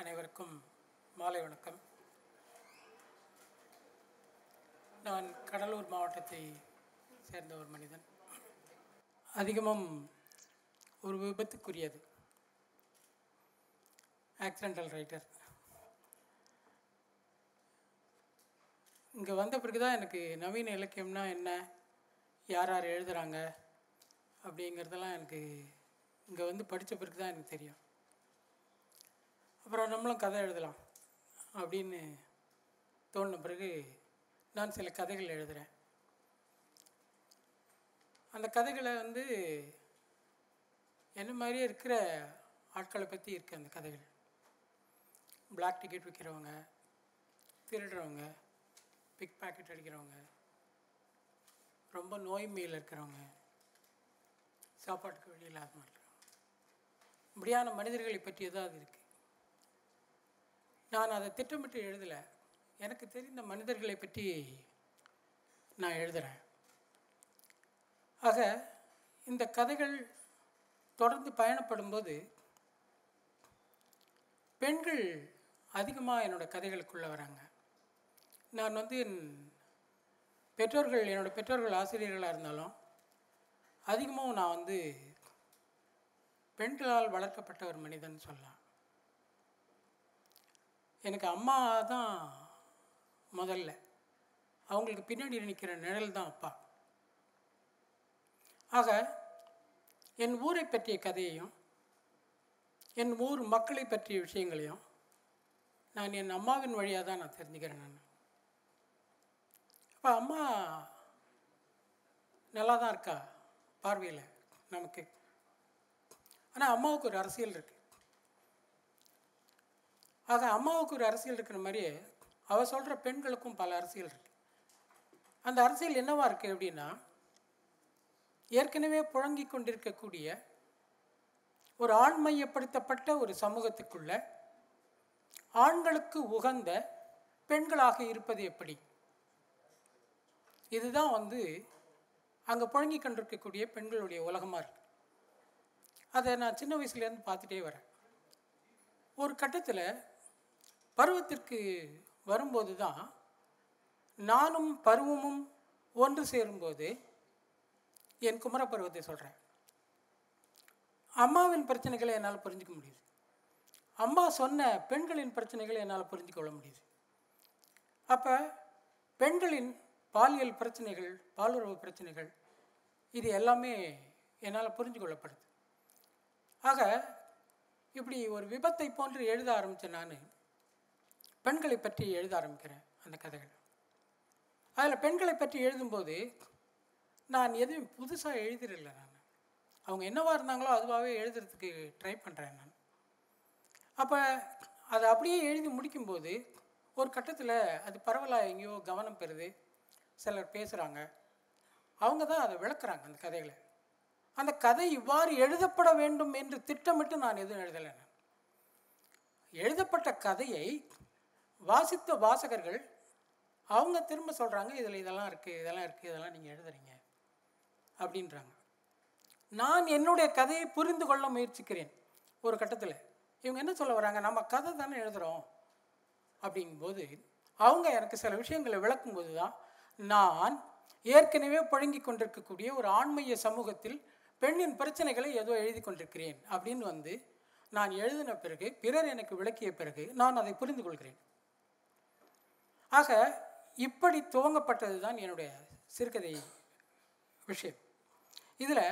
அனைவருக்கும் மாலை வணக்கம். நான் கடலூர் மாவட்டத்தை சேர்ந்த ஒரு மனிதன். அதிகமும் ஒரு விபத்துக்குரியது. ஆக்சிடென்டல் ரைட்டர் இங்கே வந்த பிறகு தான் எனக்கு நவீன இலக்கியம்னா என்ன யார் யார் எழுதுகிறாங்க அப்படிங்கிறதெல்லாம் எனக்கு இங்கே வந்து படித்த பிறகு தான் எனக்கு தெரியும். அப்புறம் நம்மளும் கதை எழுதலாம் அப்படின்னு தோணின பிறகு நான் சில கதைகள் எழுதுகிறேன் அந்த கதைகளை வந்து என்ன மாதிரியே இருக்கிற ஆட்களை பற்றி இருக்குது அந்த கதைகள். பிளாக் டிக்கெட் விற்கிறவங்க திருடுறவங்க பிக் பாக்கெட் அடிக்கிறவங்க ரொம்ப நோய்மையில் இருக்கிறவங்க சாப்பாட்டுக்கு வெளியில் இல்லாத இருக்கிறவங்க. இப்படியான மனிதர்களை பற்றி அது இருக்குது நான் அதை திட்டமிட்டு எழுதலை. எனக்கு தெரிந்த மனிதர்களை பற்றி நான் எழுதுகிறேன் ஆக இந்த கதைகள் தொடர்ந்து பயணப்படும்போது பெண்கள் அதிகமாக என்னோடய கதைகளுக்குள்ளே வராங்க. நான் வந்து என் பெற்றோர்கள் என்னோடய பெற்றோர்கள் ஆசிரியர்களாக இருந்தாலும் அதிகமாக நான் வந்து பெண்களால் வளர்க்கப்பட்ட ஒரு மனிதன் சொல்லலாம். எனக்கு அம்மா தான் முதல்ல. அவங்களுக்கு பின்னாடி நிற்கிற நிழல் தான் அப்பா. ஆக என் ஊரை பற்றிய கதையையும் என் ஊர் மக்களை பற்றிய விஷயங்களையும் நான் என் அம்மாவின் வழியாக தான் நான் தெரிஞ்சுக்கிறேன் நான். அப்போ அம்மா நல்லா தான் இருக்கா பார்வையில் நமக்கு? ஆனால் அம்மாவுக்கு ஒரு அரசியல் இருக்குது ஆக அம்மாவுக்கு ஒரு அரசியல் இருக்கிற மாதிரியே அவள் சொல்கிற பெண்களுக்கும் பல அரசியல் இருக்குது அந்த அரசியல் என்னவா இருக்குது அப்படின்னா ஏற்கனவே புழங்கி கொண்டிருக்கக்கூடிய ஒரு ஆண்மையப்படுத்தப்பட்ட ஒரு சமூகத்துக்குள்ள ஆண்களுக்கு உகந்த பெண்களாக இருப்பது எப்படி? இதுதான் வந்து அங்கே புழங்கி கொண்டிருக்கக்கூடிய பெண்களுடைய உலகமாக இருக்குது அதை நான் சின்ன வயசுலேருந்து பார்த்துட்டே வரேன். ஒரு கட்டத்தில் பருவத்திற்கு வரும்போது தான் நானும் பருவமும் ஒன்று சேரும்போது என் குமர பருவத்தை சொல்கிறேன் அம்மாவின் பிரச்சனைகளை என்னால் புரிஞ்சிக்க முடியுது. அம்மா சொன்ன பெண்களின் பிரச்சனைகளை என்னால் புரிஞ்சு கொள்ள முடியுது. அப்போ பெண்களின் பாலியல் பிரச்சனைகள் பாலுறவு பிரச்சனைகள் இது எல்லாமே என்னால் புரிஞ்சு கொள்ளப்படுது. ஆக இப்படி ஒரு விபத்தை போன்று எழுத ஆரம்பித்த நான். பெண்களை பற்றி எழுத ஆரம்பிக்கிறேன் அந்த கதைகள். அதில் பெண்களை பற்றி எழுதும்போது நான் எதுவும் புதுசாக எழுதிடல நான். அவங்க என்னவா இருந்தாங்களோ அதுவாகவே எழுதுறதுக்கு ட்ரை பண்ணுறேன் நான். அப்போ அதை அப்படியே எழுதி முடிக்கும்போது ஒரு கட்டத்தில் அது பரவலாக எங்கேயோ கவனம் பெறுது. சிலர் பேசுகிறாங்க அவங்க தான் அதை விளக்குறாங்க அந்த கதைகளை. அந்த கதை இவ்வாறு எழுதப்பட வேண்டும் என்று திட்டமிட்டு நான் எதுவும் எழுதலை நான். எழுதப்பட்ட கதையை வாசித்த வாசகர்கள் அவங்க திரும்ப சொல்கிறாங்க இதில் இதெல்லாம் இருக்குது இதெல்லாம் இருக்குது இதெல்லாம் நீங்கள் எழுதுறீங்க அப்படின்றாங்க. நான் என்னுடைய கதையை புரிந்து கொள்ள முயற்சிக்கிறேன் ஒரு கட்டத்தில். இவங்க என்ன சொல்ல வராங்க? நம்ம கதை தானே எழுதுகிறோம் அப்படிங்கும்போது அவங்க எனக்கு சில விஷயங்களை விளக்கும்போது தான் நான் ஏற்கனவே புழங்கி கொண்டிருக்கக்கூடிய ஒரு ஆண்மைய சமூகத்தில் பெண்ணின் பிரச்சனைகளை ஏதோ எழுதி கொண்டிருக்கிறேன் அப்படின்னு வந்து நான் எழுதின பிறகு பிறர் எனக்கு விளக்கிய பிறகு நான் அதை புரிந்து கொள்கிறேன். ஆக இப்படி துவங்கப்பட்டது தான் என்னுடைய சிறுகதை விஷயம். இதில்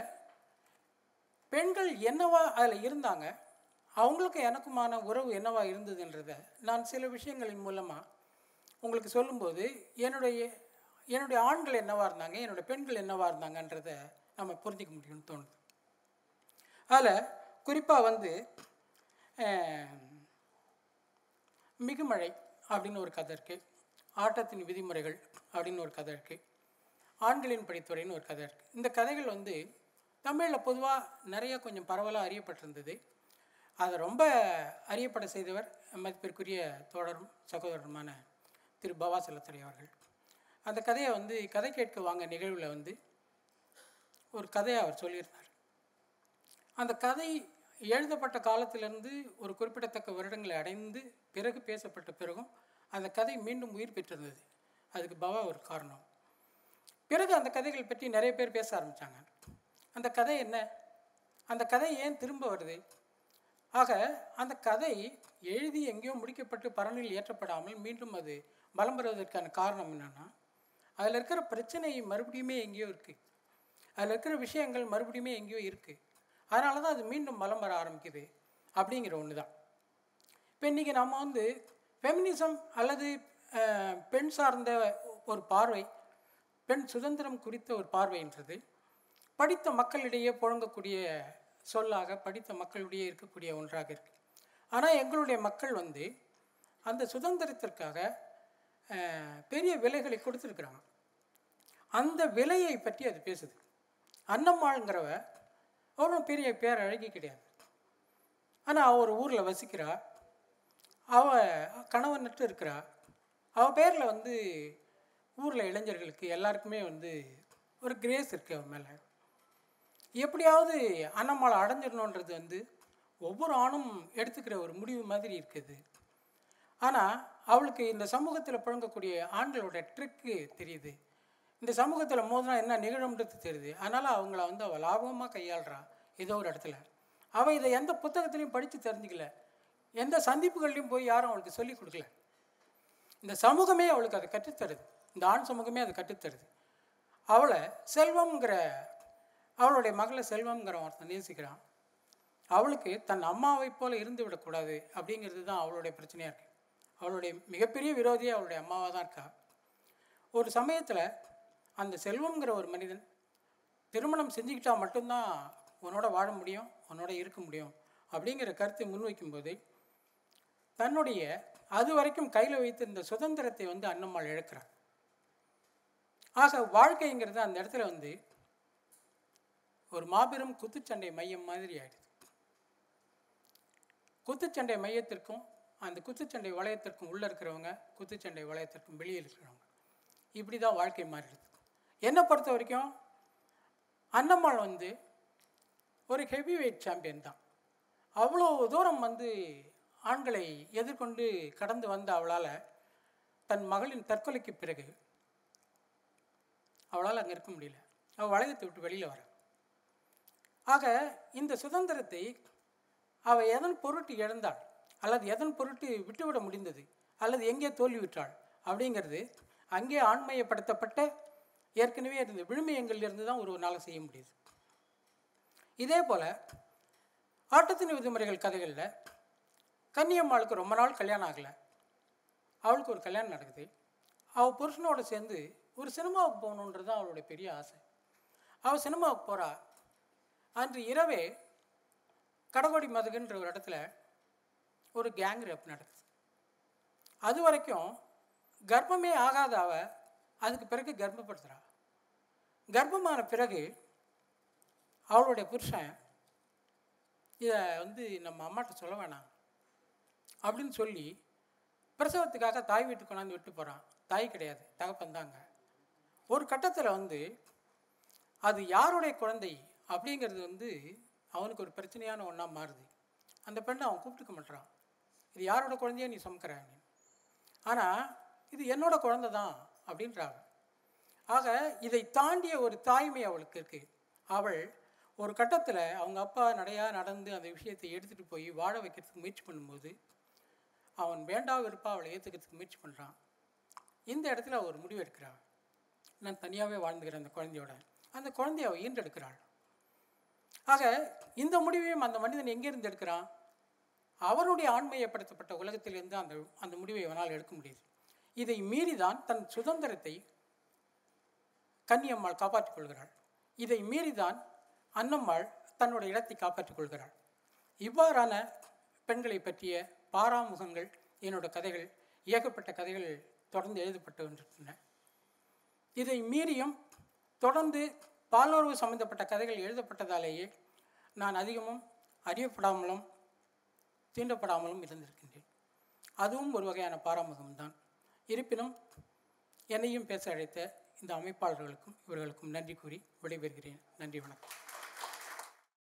பெண்கள் என்னவா அதில் இருந்தாங்க அவங்களுக்கு எனக்குமான உறவு என்னவா இருந்ததுன்றதை நான் சில விஷயங்களின் மூலமாக உங்களுக்கு சொல்லும்போது என்னுடைய என்னுடைய ஆண்கள் என்னவாக இருந்தாங்க என்னுடைய பெண்கள் என்னவாக இருந்தாங்கன்றதை நம்ம புரிஞ்சிக்க முடியும்னு தோணுது. அதில் குறிப்பாக வந்து மிகுமழை அப்படின்னு ஒரு கதை இருக்குது ஆட்டத்தின் விதிமுறைகள் அப்படின்னு ஒரு கதை இருக்குது ஆண்களின் படித்துறைன்னு ஒரு கதை இருக்குது இந்த கதைகள் வந்து தமிழில் பொதுவாக நிறைய கொஞ்சம் பரவலாக அறியப்பட்டிருந்தது. அதை ரொம்ப அறியப்பட செய்தவர் மதிப்பிற்குரிய தோழரும் சகோதரருமான திரு பவா செல்லத்துறை அவர்கள். அந்த கதையை வந்து கதை கேட்க வாங்க நிகழ்வில் வந்து ஒரு கதையை அவர் சொல்லியிருந்தார். அந்த கதை எழுதப்பட்ட காலத்திலிருந்து ஒரு குறிப்பிடத்தக்க வருடங்களை அடைந்து பிறகு பேசப்பட்ட பிறகும் அந்த கதை மீண்டும் உயிர் பெற்றிருந்தது அதுக்கு பவா ஒரு காரணம். பிறகு அந்த கதைகள் பற்றி நிறைய பேர் பேச ஆரம்பித்தாங்க அந்த கதை என்ன? அந்த கதை ஏன் திரும்ப வருது? ஆக அந்த கதை எழுதி எங்கேயோ முடிக்கப்பட்டு பரணில் ஏற்றப்படாமல் மீண்டும் அது பலம் பெறுவதற்கான காரணம் என்னென்னா அதில் இருக்கிற பிரச்சனை மறுபடியுமே எங்கேயோ இருக்குது அதில் இருக்கிற விஷயங்கள் மறுபடியுமே எங்கேயோ இருக்குது அதனால தான் அது மீண்டும் பலம் வர ஆரம்பிக்குது. அப்படிங்கிற ஒன்று தான் இப்போ இன்றைக்கி நம்ம வந்து ஃபெமினிசம் அல்லது பெண் சார்ந்த ஒரு பார்வை பெண் சுதந்திரம் குறித்த ஒரு பார்வைன்றது படித்த மக்களிடையே புழங்கக்கூடிய சொல்லாக படித்த மக்களிடையே இருக்கக்கூடிய ஒன்றாக இருக்கு. ஆனால் எங்களுடைய மக்கள் வந்து அந்த சுதந்திரத்திற்காக பெரிய விலைகளை கொடுத்துருக்குறாங்க. அந்த விலையை பற்றி அது பேசுது. அன்னம்மாளுங்கிறவ அவரும் பெரிய பேரழகி கிடையாது. ஆனால் அவர் ஊரில் வசிக்கிறா அவ கணவன்ட்டு இருக்கிறா. அவள் பேரில் வந்து ஊரில் இளைஞர்களுக்கு எல்லாருக்குமே வந்து ஒரு கிரேஸ் இருக்குது அவன் மேலே. எப்படியாவது அன்னம்மாளை அடைஞ்சிடணுன்றது வந்து ஒவ்வொரு ஆணும் எடுத்துக்கிற ஒரு முடிவு மாதிரி இருக்குது. ஆனால் அவளுக்கு இந்த சமூகத்தில் புழங்கக்கூடிய ஆண்களோட ட்ரிக்கு தெரியுது. இந்த சமூகத்தில் மோதினா என்ன நிகழும்ன்றது தெரியுது. அதனால் அவங்கள வந்து அவள் லாபகமாக கையாளுறா ஏதோ ஒரு இடத்துல. அவள் இதை எந்த புத்தகத்துலையும் படித்து தெரிஞ்சுக்கல. எந்த சந்திப்புகள்லையும் போய் யாரும் அவளுக்கு சொல்லிக் கொடுக்கல. இந்த சமூகமே அவளுக்கு அதை கற்றுத்தருது. இந்த ஆண் சமூகமே அதை கற்றுத்தருது. அவளை செல்வம்ங்கிற அவளுடைய மகளை செல்வம்ங்கிற ஒருத்தன் நேசிக்கிறான். அவளுக்கு தன் அம்மாவை போல் இருந்து விடக்கூடாது அப்படிங்கிறது தான் அவளுடைய பிரச்சனையாக இருக்குது அவளுடைய மிகப்பெரிய விரோதியே அவளுடைய அம்மாவாக தான் இருக்கா. ஒரு சமயத்தில் அந்த செல்வம்ங்கிற ஒரு மனிதன் திருமணம் செஞ்சுக்கிட்டால் மட்டும்தான் உன்னோட வாழ முடியும் உன்னோட இருக்க முடியும் அப்படிங்கிற கருத்தை முன்வைக்கும்போது தன்னுடைய அது வரைக்கும் கையில் வைத்திருந்த சுதந்திரத்தை வந்து அன்னம்மாள் இழக்கிறார் ஆக வாழ்க்கைங்கிறது அந்த இடத்துல வந்து ஒரு மாபெரும் குத்துச்சண்டை மையம் மாதிரி ஆயிடுது. குத்துச்சண்டை மையத்திற்கும் அந்த குத்துச்சண்டை வளையத்திற்கும் உள்ளே இருக்கிறவங்க குத்துச்சண்டை வளையத்திற்கும் வெளியே இருக்கிறவங்க. இப்படி தான் வாழ்க்கை மாறிடுது. என்னை பொறுத்த வரைக்கும் அன்னம்மாள் வந்து ஒரு ஹெவி வெயிட் சாம்பியன் தான். அவ்வளோ தூரம் வந்து ஆண்களை எதிர்கொண்டு கடந்து வந்த அவளால் தன் மகளின் தற்கொலைக்கு பிறகு அவளால் அங்கே இருக்க முடியல. அவள் வளையத்தை விட்டு வெளியில் வர. ஆக இந்த சுதந்திரத்தை அவள் எதன் பொருட்டு இழந்தாள்? அல்லது எதன் பொருட்டு விட்டுவிட முடிந்தது? அல்லது எங்கே தோல்வி விட்டாள்? அப்படிங்கிறது அங்கே ஆண்மையப்படுத்தப்பட்ட ஏற்கனவே இருந்த விழுமியங்கள்லேருந்து தான் ஒரு நாளை செய்ய முடியுது. இதே போல் ஆட்டத்தின் விதிமுறைகள் கதைகளில் கன்னியம்மாளுக்கு ரொம்ப நாள் கல்யாணம் ஆகலை. அவளுக்கு ஒரு கல்யாணம் நடக்குது. அவள் புருஷனோட சேர்ந்து ஒரு சினிமாவுக்கு போகணுன்றது தான் அவளுடைய பெரிய ஆசை. அவள் சினிமாவுக்கு போகிறா அன்று இரவே கடகோடி மதுகுன்ற ஒரு இடத்துல ஒரு கேங் ரேப் நடக்குது அது வரைக்கும் கர்ப்பமே ஆகாத அவ அதுக்கு பிறகு கர்ப்பப்படுத்துகிறா கர்ப்பமான பிறகு அவளுடைய புருஷன் இதை வந்து நம்ம அம்மாட்ட சொல்ல வேணாம். அப்படின்னு சொல்லி பிரசவத்துக்காக தாய் வீட்டுக்கு கொண்டாந்து விட்டு போகிறான் தாய் கிடையாது தகப்பன் தாங்க. ஒரு கட்டத்தில் வந்து அது யாருடைய குழந்தை அப்படிங்கிறது வந்து அவனுக்கு ஒரு பிரச்சனையான ஒன்றா மாறுது. அந்த பெண்ணை அவன் கூப்பிட்டுக்க மாட்டான் இது யாரோட குழந்தைய நீ சுமக்கிற ஆனால் இது என்னோட குழந்தை தான் அப்படின்றாங்க. ஆக இதை தாண்டிய ஒரு தாய்மை அவளுக்கு இருக்குது அவள் ஒரு கட்டத்தில் அவங்க அப்பா நடையாக நடந்து அந்த விஷயத்தை எடுத்துகிட்டு போய் வாழ வைக்கிறதுக்கு முயற்சி பண்ணும்போது அவன் வேண்டா வெறுப்பாக அவளை ஏற்றுக்கிறதுக்கு முயற்சி பண்ணுறான் இந்த இடத்துல அவ ஒரு முடிவு எடுக்கிறாள் நான் தனியாகவே வாழ்ந்துக்கிறேன் அந்த குழந்தையோட. அந்த குழந்தைய அவள் ஈன்றெடுக்கிறாள். ஆக இந்த முடிவையும் அந்த மனிதன் எங்கேருந்து எடுக்கிறான்? அவருடைய ஆண்மையப்படுத்தப்பட்ட உலகத்திலிருந்து அந்த அந்த முடிவை அவனால் எடுக்க முடியுது. இதை மீறிதான் தன் சுதந்திரத்தை கன்னியம்மாள் காப்பாற்றிக் கொள்கிறாள். இதை மீறிதான் அன்னம்மாள் தன்னுடைய இடத்தை காப்பாற்றிக் கொள்கிறாள். இவ்வாறான பெண்களை பற்றிய பாராமுகங்கள் என்னோட கதைகள் ஏகப்பட்ட கதைகள் தொடர்ந்து எழுதப்பட்டு கொண்டிருக்கின்றன இதை மீறியும் தொடர்ந்து பாலுறவு சம்பந்தப்பட்ட கதைகள் எழுதப்பட்டதாலேயே நான் அதிகமும் அறியப்படாமலும் தீண்டப்படாமலும் இருந்திருக்கின்றேன். அதுவும் ஒரு வகையான பாராமுகம்தான். இருப்பினும் என்னையும் பேச அழைத்த இந்த அமைப்பாளர்களுக்கும் இவர்களுக்கும் நன்றி கூறி விடைபெறுகிறேன். நன்றி வணக்கம்.